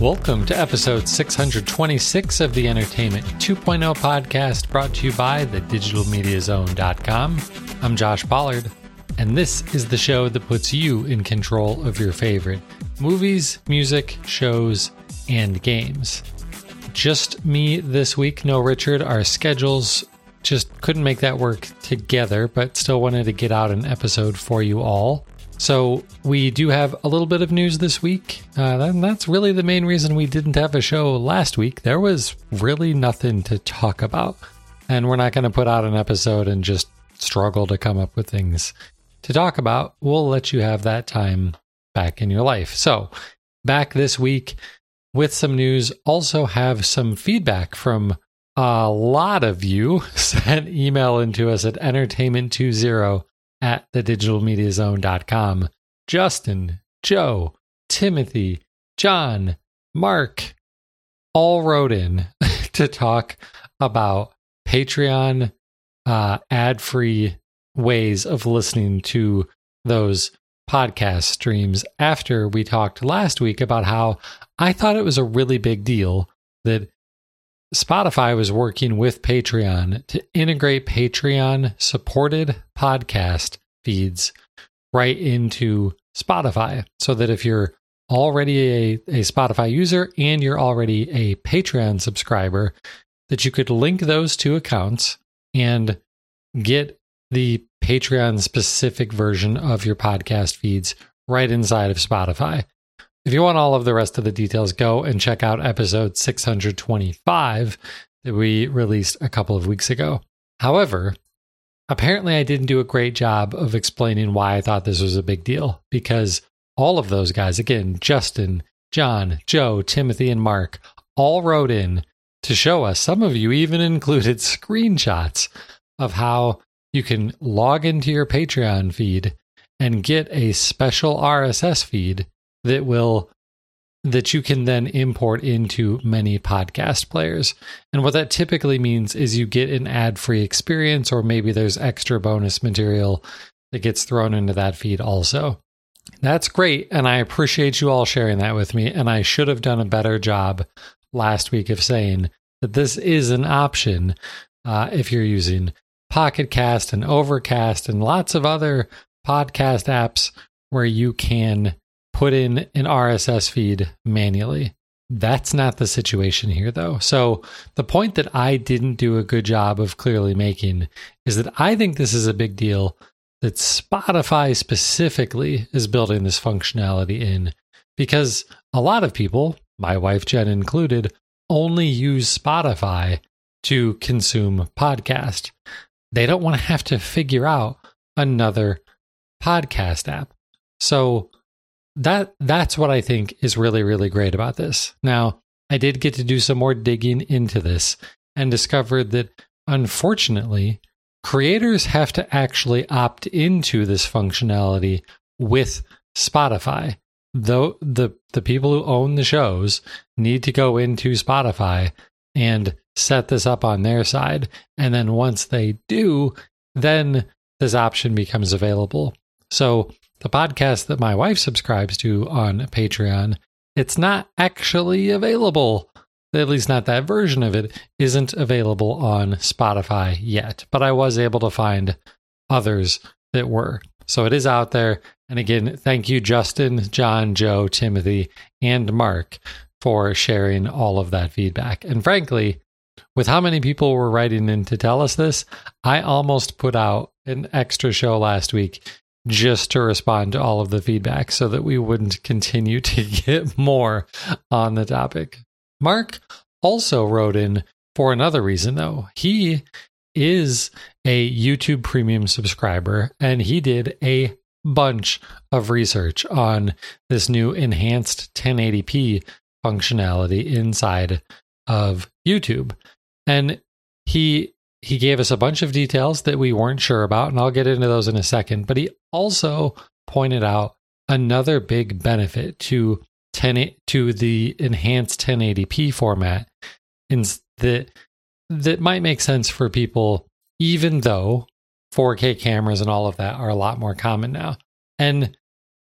Welcome to episode 626 of the Entertainment 2.0 podcast brought to you by thedigitalmediazone.com. I'm Josh Pollard, and this is the show that puts you in control of your favorite movies, music, shows, and games. Just me this week, no Richard. Our schedules just couldn't make that work together, but still wanted to get out an episode for you all. So we do have a little bit of news this week. Uh, and that's really the main reason we didn't have a show last week. There was really nothing to talk about. And we're not going to put out an episode and just struggle to come up with things to talk about. We'll let you have that time back in your life. So back this week with some news. Also have some feedback from a lot of you sent email into us at entertainment20 at thedigitalmediazone.com. Justin, Joe, Timothy, John, Mark all wrote in to talk about Patreon uh, ad free ways of listening to those podcast streams after we talked last week about how I thought it was a really big deal that Spotify was working with Patreon to integrate Patreon supported podcast feeds right into Spotify so that if you're already a, a Spotify user and you're already a Patreon subscriber, that you could link those two accounts and get the Patreon specific version of your podcast feeds right inside of Spotify. If you want all of the rest of the details, go and check out episode 625 that we released a couple of weeks ago. However, apparently I didn't do a great job of explaining why I thought this was a big deal because all of those guys, again, Justin, John, Joe, Timothy, and Mark, all wrote in to show us. Some of you even included screenshots of how you can log into your Patreon feed and get a special RSS feed that will that you can then import into many podcast players. And what that typically means is you get an ad-free experience or maybe there's extra bonus material that gets thrown into that feed also. That's great and I appreciate you all sharing that with me and I should have done a better job last week of saying that this is an option uh, if you're using Pocket Cast and Overcast and lots of other podcast apps where you can put in an RSS feed manually. That's not the situation here, though. So, the point that I didn't do a good job of clearly making is that I think this is a big deal that Spotify specifically is building this functionality in because a lot of people, my wife Jen included, only use Spotify to consume podcast. They don't want to have to figure out another podcast app. So, that that's what I think is really really great about this. Now, I did get to do some more digging into this and discovered that unfortunately, creators have to actually opt into this functionality with Spotify. Though the the people who own the shows need to go into Spotify and set this up on their side and then once they do, then this option becomes available. So the podcast that my wife subscribes to on Patreon, it's not actually available. At least not that version of it isn't available on Spotify yet, but I was able to find others that were. So it is out there. And again, thank you, Justin, John, Joe, Timothy, and Mark for sharing all of that feedback. And frankly, with how many people were writing in to tell us this, I almost put out an extra show last week just to respond to all of the feedback so that we wouldn't continue to get more on the topic. Mark also wrote in for another reason, though. He is a YouTube premium subscriber and he did a bunch of research on this new enhanced 1080p functionality inside of YouTube. And he he gave us a bunch of details that we weren't sure about, and I'll get into those in a second. But he also pointed out another big benefit to 10 to the enhanced 1080p format in that that might make sense for people, even though 4K cameras and all of that are a lot more common now. And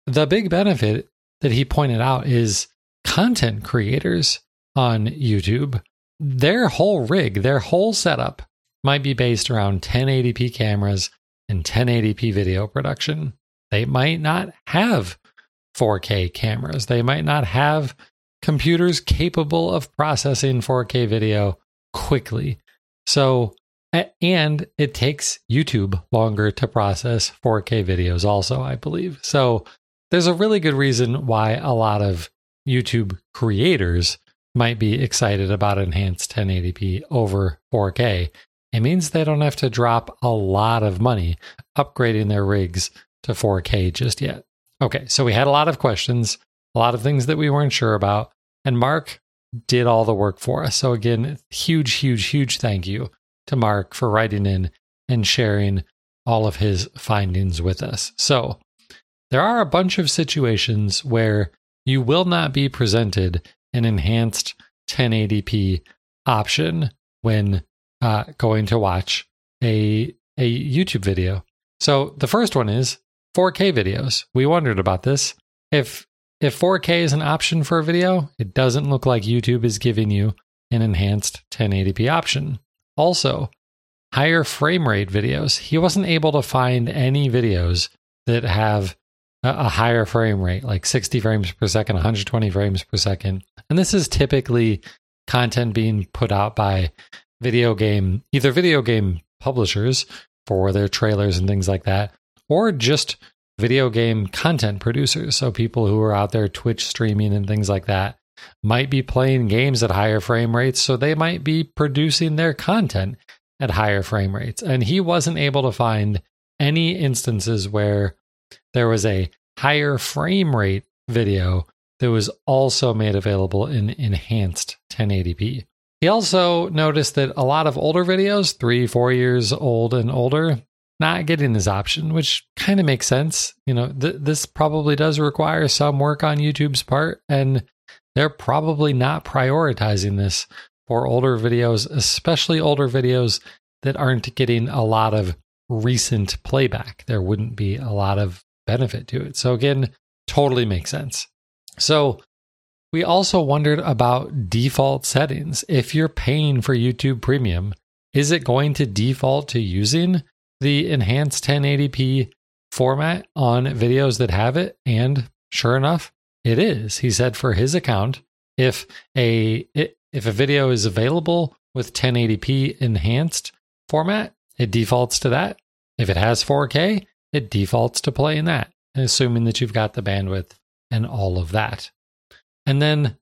the big benefit that he pointed out is content creators on YouTube, their whole rig, their whole setup might be based around 1080p cameras and 1080p video production. They might not have 4K cameras. They might not have computers capable of processing 4K video quickly. So, and it takes YouTube longer to process 4K videos, also, I believe. So, there's a really good reason why a lot of YouTube creators might be excited about enhanced 1080p over 4K. It means they don't have to drop a lot of money upgrading their rigs to 4K just yet. Okay, so we had a lot of questions, a lot of things that we weren't sure about, and Mark did all the work for us. So, again, huge, huge, huge thank you to Mark for writing in and sharing all of his findings with us. So, there are a bunch of situations where you will not be presented an enhanced 1080p option when uh, going to watch a a YouTube video. So the first one is 4K videos. We wondered about this. If if 4K is an option for a video, it doesn't look like YouTube is giving you an enhanced 1080p option. Also, higher frame rate videos. He wasn't able to find any videos that have a higher frame rate, like 60 frames per second, 120 frames per second. And this is typically content being put out by video game, either video game publishers for their trailers and things like that, or just video game content producers. So people who are out there Twitch streaming and things like that might be playing games at higher frame rates. So they might be producing their content at higher frame rates. And he wasn't able to find any instances where there was a higher frame rate video that was also made available in enhanced 1080p. He also noticed that a lot of older videos, three, four years old and older, not getting this option, which kind of makes sense. You know, th- this probably does require some work on YouTube's part, and they're probably not prioritizing this for older videos, especially older videos that aren't getting a lot of recent playback. There wouldn't be a lot of benefit to it. So, again, totally makes sense. So, we also wondered about default settings. If you're paying for YouTube Premium, is it going to default to using the enhanced 1080p format on videos that have it? And sure enough, it is. He said for his account, if a if a video is available with 1080p enhanced format, it defaults to that. If it has 4K, it defaults to playing that, assuming that you've got the bandwidth and all of that. And then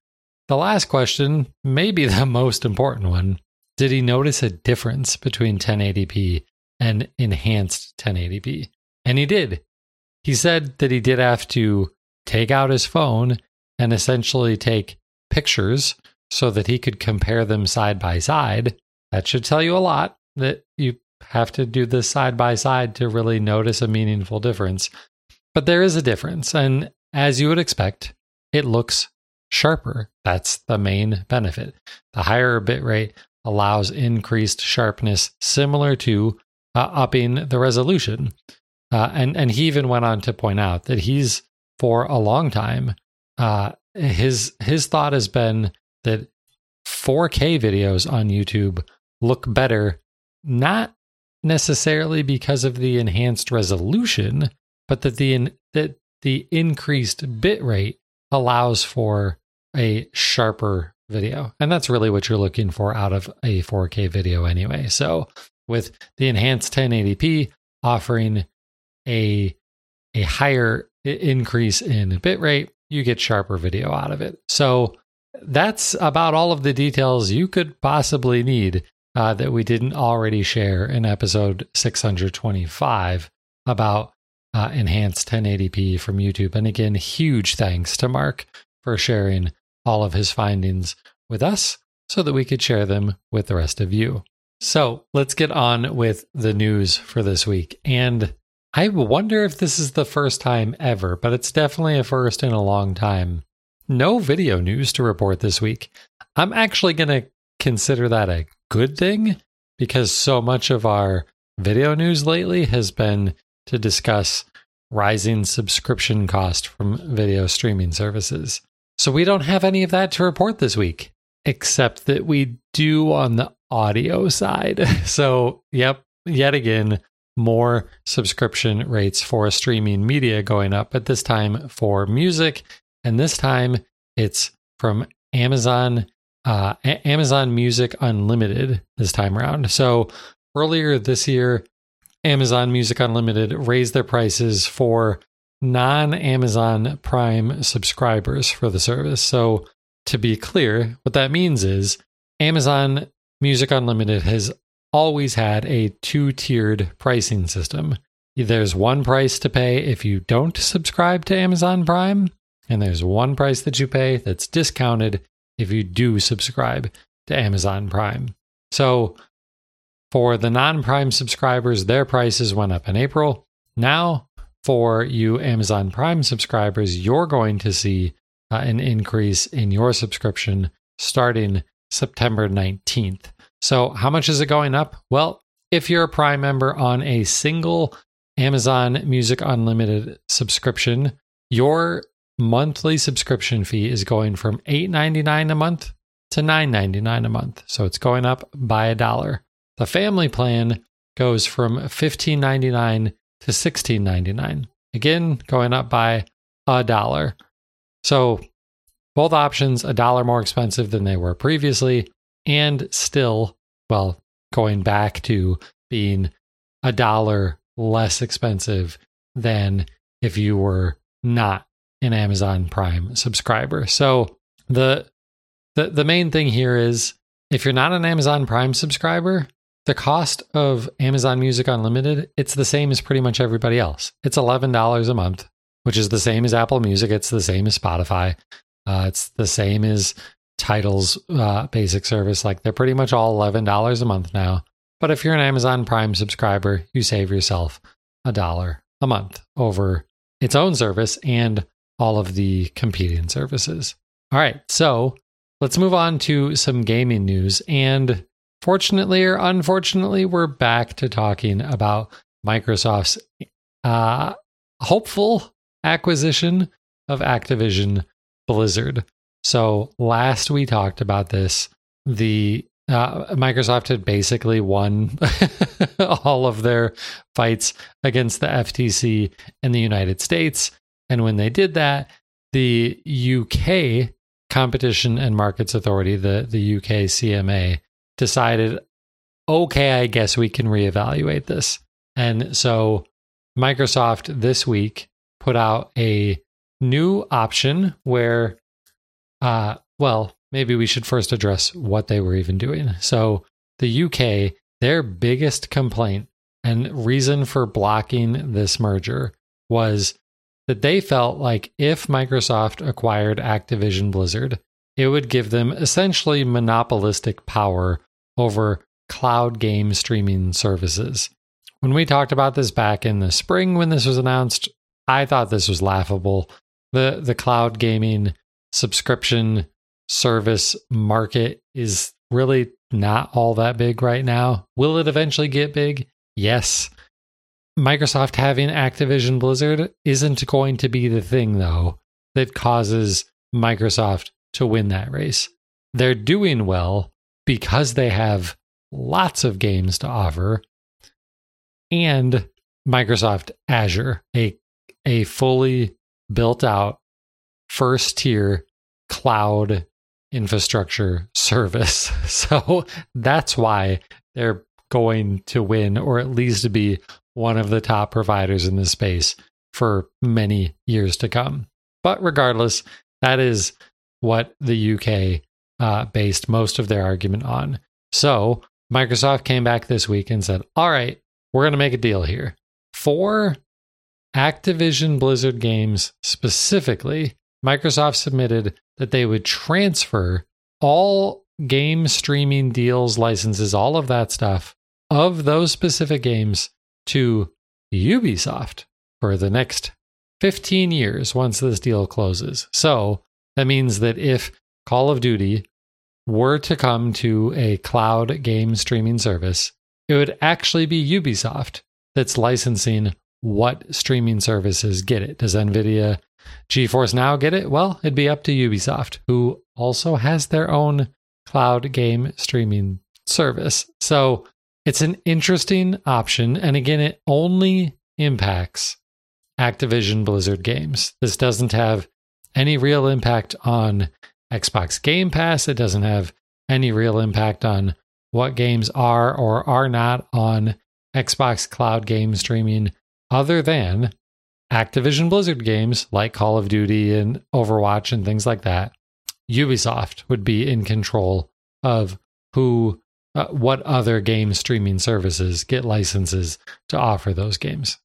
the last question, maybe the most important one did he notice a difference between 1080p and enhanced 1080p? And he did. He said that he did have to take out his phone and essentially take pictures so that he could compare them side by side. That should tell you a lot that you have to do this side by side to really notice a meaningful difference. But there is a difference. And as you would expect, it looks sharper. That's the main benefit. The higher bit rate allows increased sharpness, similar to uh, upping the resolution. Uh, and and he even went on to point out that he's for a long time uh, his his thought has been that 4K videos on YouTube look better not necessarily because of the enhanced resolution, but that the that the increased bit rate allows for a sharper video. And that's really what you're looking for out of a 4K video anyway. So with the enhanced 1080p offering a a higher increase in bit rate, you get sharper video out of it. So that's about all of the details you could possibly need uh, that we didn't already share in episode 625 about uh, enhanced 1080p from YouTube. And again, huge thanks to Mark for sharing all of his findings with us so that we could share them with the rest of you. So let's get on with the news for this week. And I wonder if this is the first time ever, but it's definitely a first in a long time. No video news to report this week. I'm actually going to consider that a good thing because so much of our video news lately has been to discuss rising subscription cost from video streaming services. So we don't have any of that to report this week, except that we do on the audio side. So, yep, yet again, more subscription rates for streaming media going up, but this time for music. And this time it's from Amazon, uh, Amazon Music Unlimited this time around. So earlier this year, Amazon Music Unlimited raised their prices for non Amazon Prime subscribers for the service. So to be clear, what that means is Amazon Music Unlimited has always had a two tiered pricing system. There's one price to pay if you don't subscribe to Amazon Prime, and there's one price that you pay that's discounted if you do subscribe to Amazon Prime. So, for the non Prime subscribers, their prices went up in April. Now, for you Amazon Prime subscribers, you're going to see uh, an increase in your subscription starting September 19th. So, how much is it going up? Well, if you're a Prime member on a single Amazon Music Unlimited subscription, your monthly subscription fee is going from $8.99 a month to $9.99 a month. So it's going up by a dollar. The family plan goes from $15.99 to $16.99. Again, going up by a dollar. So both options a dollar more expensive than they were previously and still well going back to being a dollar less expensive than if you were not an Amazon Prime subscriber. So the the the main thing here is if you're not an Amazon Prime subscriber, the cost of Amazon Music Unlimited, it's the same as pretty much everybody else. It's $11 a month, which is the same as Apple Music, it's the same as Spotify. Uh, it's the same as Tidal's uh, basic service. Like they're pretty much all $11 a month now. But if you're an Amazon Prime subscriber, you save yourself a dollar a month over its own service and all of the competing services. All right, so let's move on to some gaming news. And fortunately or unfortunately, we're back to talking about Microsoft's uh, hopeful acquisition of Activision Blizzard. So last we talked about this, the uh, Microsoft had basically won all of their fights against the FTC in the United States. And when they did that, the UK Competition and Markets Authority, the, the UK CMA, decided, okay, I guess we can reevaluate this. And so Microsoft this week put out a new option where, uh, well, maybe we should first address what they were even doing. So the UK, their biggest complaint and reason for blocking this merger was that they felt like if Microsoft acquired Activision Blizzard, it would give them essentially monopolistic power over cloud game streaming services. When we talked about this back in the spring when this was announced, I thought this was laughable. The the cloud gaming subscription service market is really not all that big right now. Will it eventually get big? Yes. Microsoft having Activision Blizzard isn't going to be the thing, though, that causes Microsoft to win that race. They're doing well because they have lots of games to offer and Microsoft Azure, a, a fully built out first tier cloud infrastructure service. So that's why they're going to win, or at least be one of the top providers in this space for many years to come. But regardless, that is what the UK uh, based most of their argument on. So Microsoft came back this week and said, all right, we're going to make a deal here. For Activision Blizzard games specifically, Microsoft submitted that they would transfer all game streaming deals, licenses, all of that stuff of those specific games to Ubisoft for the next 15 years once this deal closes. So that means that if Call of Duty were to come to a cloud game streaming service, it would actually be Ubisoft that's licensing what streaming services get it. Does NVIDIA GeForce Now get it? Well, it'd be up to Ubisoft, who also has their own cloud game streaming service. So it's an interesting option. And again, it only impacts Activision Blizzard games. This doesn't have any real impact on Xbox Game Pass. It doesn't have any real impact on what games are or are not on Xbox cloud game streaming, other than Activision Blizzard games like Call of Duty and Overwatch and things like that. Ubisoft would be in control of who, uh, what other game streaming services get licenses to offer those games.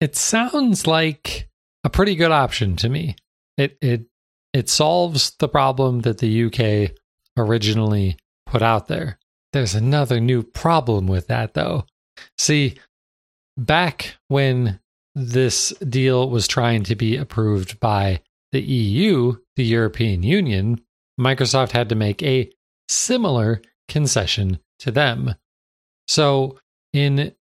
It sounds like a pretty good option to me. It it it solves the problem that the UK originally put out there. There's another new problem with that though. See, back when this deal was trying to be approved by the EU, the European Union, Microsoft had to make a similar concession to them. So in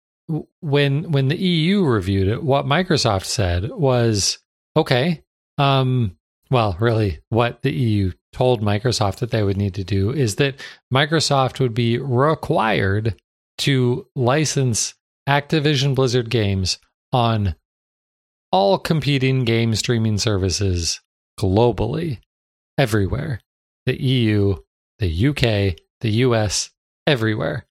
when when the EU reviewed it, what Microsoft said was, okay, um, well, really, what the EU told Microsoft that they would need to do is that Microsoft would be required to license Activision Blizzard games on all competing game streaming services globally, everywhere the EU, the UK, the US, everywhere.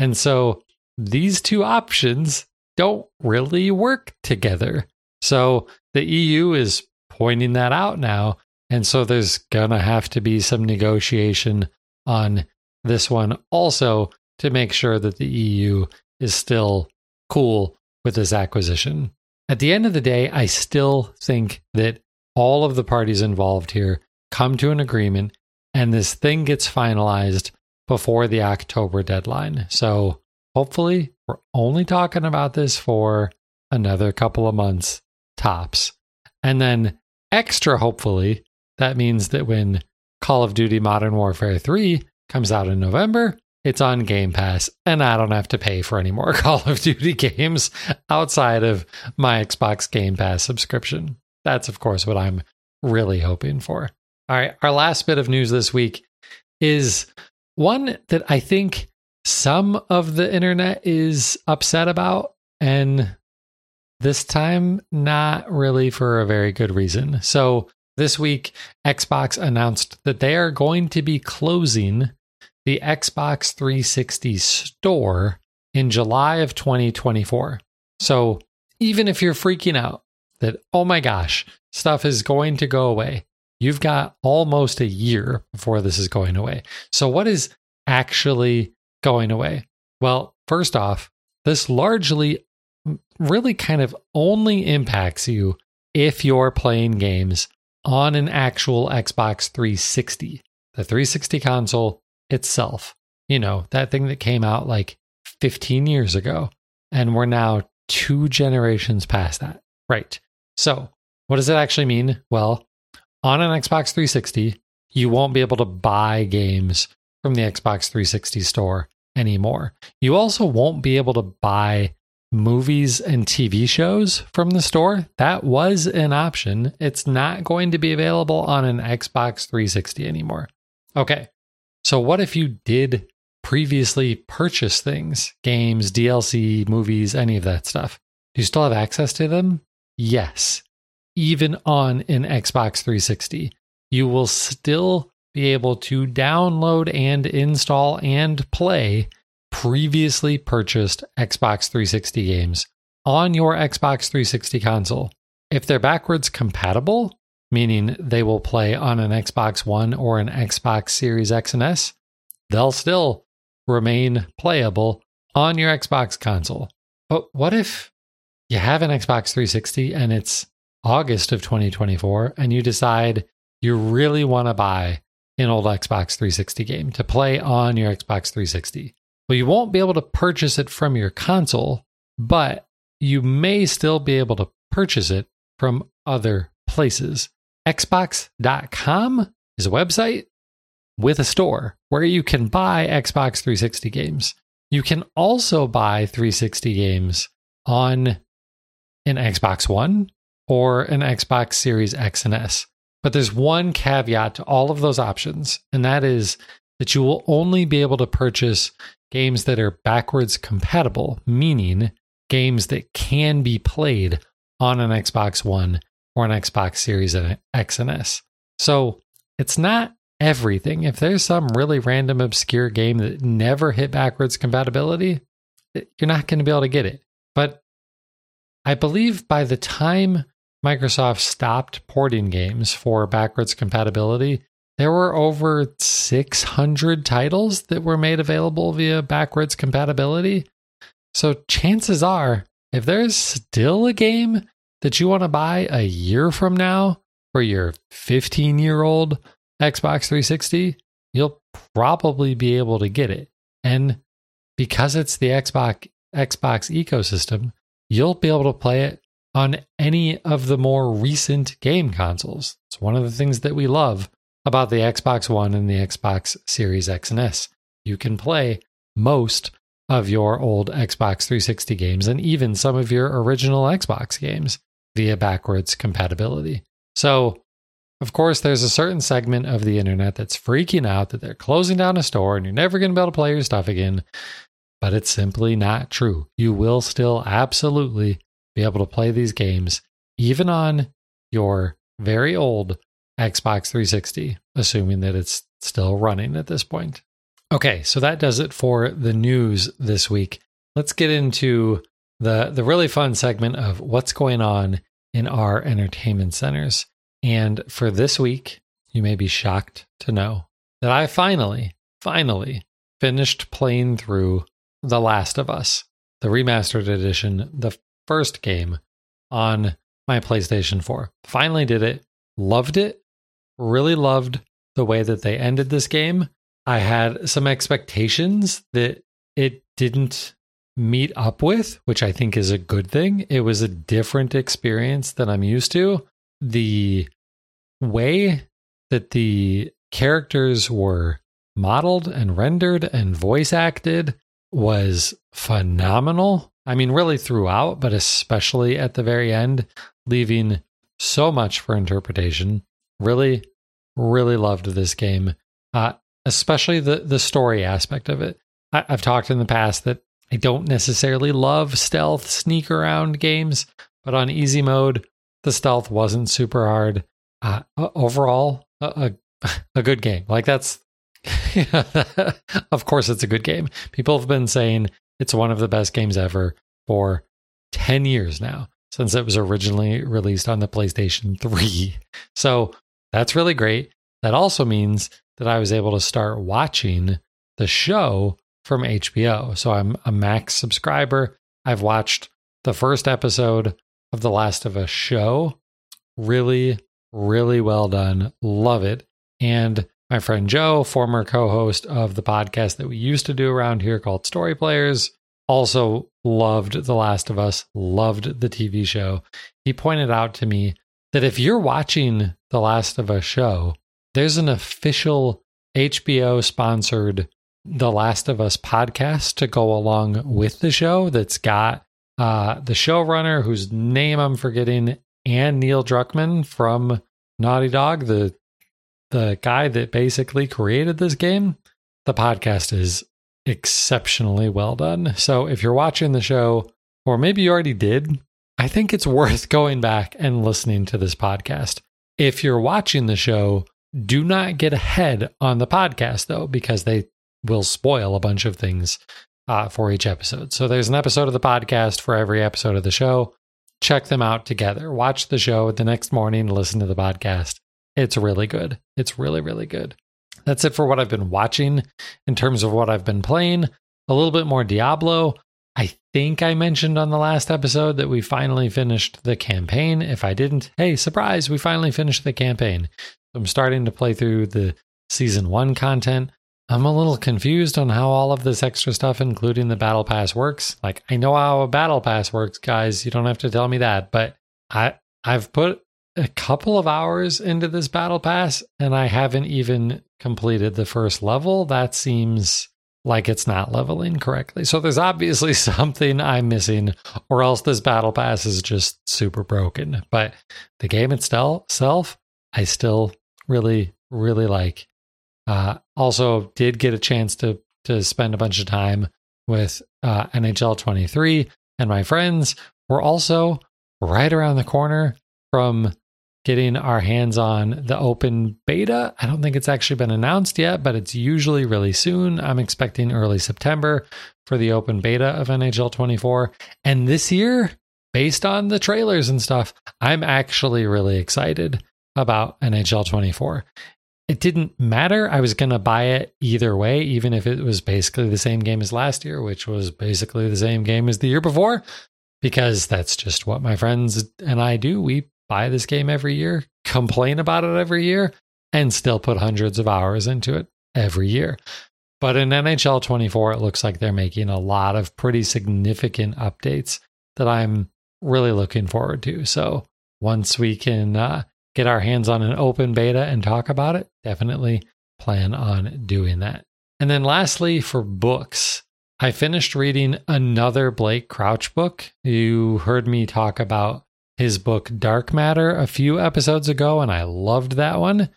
And so these two options don't really work together. So the EU is pointing that out now. And so there's going to have to be some negotiation on this one also to make sure that the EU is still cool with this acquisition. At the end of the day, I still think that all of the parties involved here come to an agreement and this thing gets finalized before the October deadline. So hopefully, we're only talking about this for another couple of months tops. And then, extra hopefully, that means that when Call of Duty Modern Warfare 3 comes out in November, it's on Game Pass, and I don't have to pay for any more Call of Duty games outside of my Xbox Game Pass subscription. That's, of course, what I'm really hoping for. All right, our last bit of news this week is one that I think some of the internet is upset about, and this time, not really for a very good reason. So, this week, Xbox announced that they are going to be closing the Xbox 360 store in July of 2024. So, even if you're freaking out that, oh my gosh, stuff is going to go away, you've got almost a year before this is going away. So, what is actually going away? Well, first off, this largely really kind of only impacts you if you're playing games on an actual Xbox 360. The 360 console itself, you know, that thing that came out like 15 years ago, and we're now two generations past that. Right. So, what does it actually mean? Well, on an Xbox 360, you won't be able to buy games from the Xbox 360 store anymore. You also won't be able to buy movies and TV shows from the store. That was an option. It's not going to be available on an Xbox 360 anymore. Okay. So, what if you did previously purchase things, games, DLC, movies, any of that stuff? Do you still have access to them? Yes. Even on an Xbox 360, you will still be able to download and install and play previously purchased Xbox 360 games on your Xbox 360 console. If they're backwards compatible, meaning they will play on an Xbox One or an Xbox Series X and S, they'll still remain playable on your Xbox console. But what if you have an Xbox 360 and it's August of 2024 and you decide you really want to buy an old Xbox 360 game to play on your Xbox 360? Well, you won't be able to purchase it from your console, but you may still be able to purchase it from other places. Xbox.com is a website with a store where you can buy Xbox 360 games. You can also buy 360 games on an Xbox One or an Xbox Series X and S. But there's one caveat to all of those options, and that is that you will only be able to purchase games that are backwards compatible, meaning games that can be played on an Xbox One or an Xbox Series X and S. So it's not everything. If there's some really random, obscure game that never hit backwards compatibility, you're not going to be able to get it. But I believe by the time Microsoft stopped porting games for backwards compatibility, there were over 600 titles that were made available via backwards compatibility. So chances are, if there's still a game that you want to buy a year from now for your 15 year old Xbox 360, you'll probably be able to get it. And because it's the Xbox Xbox ecosystem, you'll be able to play it on any of the more recent game consoles. It's one of the things that we love about the Xbox One and the Xbox Series X and S. You can play most of your old Xbox 360 games and even some of your original Xbox games via backwards compatibility. So, of course, there's a certain segment of the internet that's freaking out that they're closing down a store and you're never going to be able to play your stuff again. But it's simply not true. You will still absolutely be able to play these games, even on your very old Xbox 360, assuming that it's still running at this point. Okay, so that does it for the news this week. Let's get into the the really fun segment of what's going on in our entertainment centers. And for this week, you may be shocked to know that I finally, finally finished playing through The Last of Us, the remastered edition, the first game on my PlayStation 4. Finally did it, loved it, really loved the way that they ended this game. I had some expectations that it didn't meet up with, which I think is a good thing. It was a different experience than I'm used to. The way that the characters were modeled and rendered and voice acted was phenomenal. I mean, really throughout, but especially at the very end, leaving so much for interpretation. Really, really loved this game, uh, especially the the story aspect of it. I, I've talked in the past that I don't necessarily love stealth sneak around games, but on easy mode, the stealth wasn't super hard. Uh, overall, a, a, a good game. Like that's, of course, it's a good game. People have been saying it's one of the best games ever for 10 years now since it was originally released on the PlayStation 3. So that's really great. That also means that I was able to start watching the show from HBO. So I'm a Max subscriber. I've watched the first episode of The Last of Us show. Really, really well done. Love it. And my friend Joe, former co host of the podcast that we used to do around here called Story Players, also loved The Last of Us, loved the TV show. He pointed out to me that if you're watching The Last of Us show, there's an official HBO sponsored the Last of Us podcast to go along with the show that's got uh, the showrunner whose name I'm forgetting and Neil Druckmann from Naughty Dog, the the guy that basically created this game. The podcast is exceptionally well done. So if you're watching the show, or maybe you already did, I think it's worth going back and listening to this podcast. If you're watching the show, do not get ahead on the podcast though, because they will spoil a bunch of things uh, for each episode. So there's an episode of the podcast for every episode of the show. Check them out together. Watch the show the next morning, listen to the podcast. It's really good. It's really, really good. That's it for what I've been watching in terms of what I've been playing. A little bit more Diablo. I think I mentioned on the last episode that we finally finished the campaign. If I didn't, hey, surprise, we finally finished the campaign. I'm starting to play through the season one content. I'm a little confused on how all of this extra stuff, including the battle pass, works. Like, I know how a battle pass works, guys. You don't have to tell me that, but I I've put a couple of hours into this battle pass and I haven't even completed the first level. That seems like it's not leveling correctly. So there's obviously something I'm missing, or else this battle pass is just super broken. But the game itself, I still really, really like. Uh, also, did get a chance to to spend a bunch of time with uh, NHL 23 and my friends. We're also right around the corner from getting our hands on the open beta. I don't think it's actually been announced yet, but it's usually really soon. I'm expecting early September for the open beta of NHL 24. And this year, based on the trailers and stuff, I'm actually really excited about NHL 24. It didn't matter. I was going to buy it either way, even if it was basically the same game as last year, which was basically the same game as the year before, because that's just what my friends and I do. We buy this game every year, complain about it every year, and still put hundreds of hours into it every year. But in NHL 24, it looks like they're making a lot of pretty significant updates that I'm really looking forward to. So once we can uh, get our hands on an open beta and talk about it, definitely plan on doing that. And then lastly, for books, I finished reading another Blake Crouch book. You heard me talk about his book Dark Matter a few episodes ago, and I loved that one.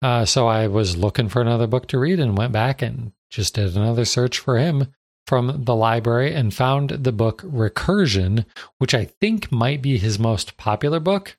Uh, so I was looking for another book to read and went back and just did another search for him from the library and found the book Recursion, which I think might be his most popular book.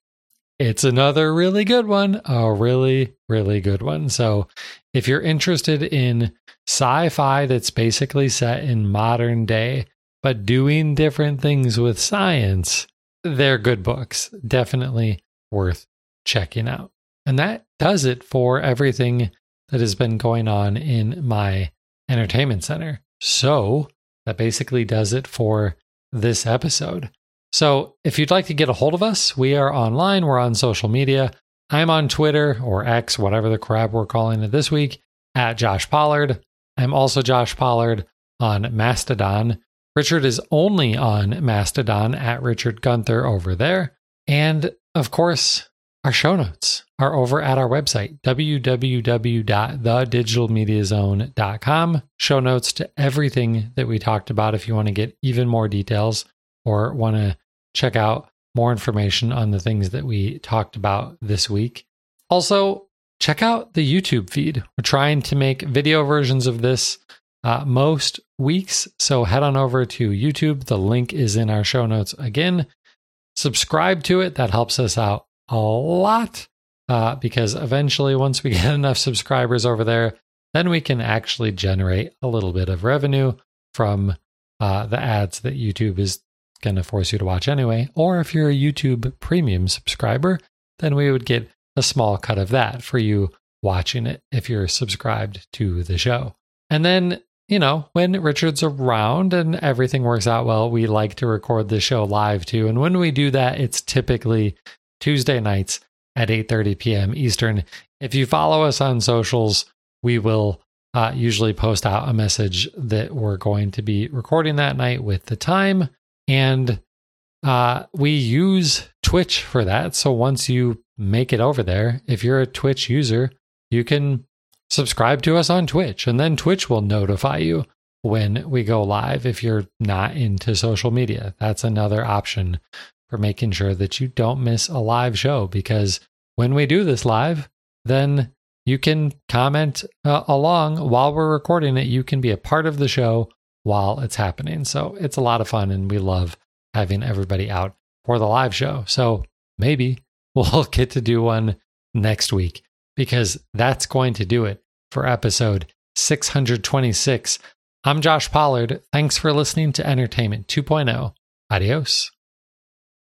It's another really good one, a really, really good one. So if you're interested in sci fi that's basically set in modern day, but doing different things with science, they're good books. Definitely worth checking out. And that does it for everything that has been going on in my entertainment center. So that basically does it for this episode. So if you'd like to get a hold of us, we are online, we're on social media. I'm on Twitter or X, whatever the crap we're calling it this week, at Josh Pollard. I'm also Josh Pollard on Mastodon. Richard is only on Mastodon at Richard Gunther over there. And of course, our show notes are over at our website, www.thedigitalmediazone.com. Show notes to everything that we talked about if you want to get even more details or want to check out more information on the things that we talked about this week. Also, check out the YouTube feed. We're trying to make video versions of this uh, most weeks. So head on over to YouTube. The link is in our show notes again. Subscribe to it. That helps us out a lot uh, because eventually, once we get enough subscribers over there, then we can actually generate a little bit of revenue from uh, the ads that YouTube is going to force you to watch anyway. Or if you're a YouTube premium subscriber, then we would get a small cut of that for you watching it if you're subscribed to the show. And then you know, when Richard's around and everything works out well, we like to record the show live too. And when we do that, it's typically Tuesday nights at 8:30 p.m. Eastern. If you follow us on socials, we will uh, usually post out a message that we're going to be recording that night with the time, and uh, we use Twitch for that. So once you make it over there, if you're a Twitch user, you can subscribe to us on Twitch, and then Twitch will notify you when we go live if you're not into social media. That's another option for making sure that you don't miss a live show because when we do this live, then you can comment uh, along while we're recording it. You can be a part of the show while it's happening. So it's a lot of fun, and we love having everybody out for the live show. So maybe we'll get to do one next week because that's going to do it for episode 626. I'm Josh Pollard. Thanks for listening to Entertainment 2.0. Adios.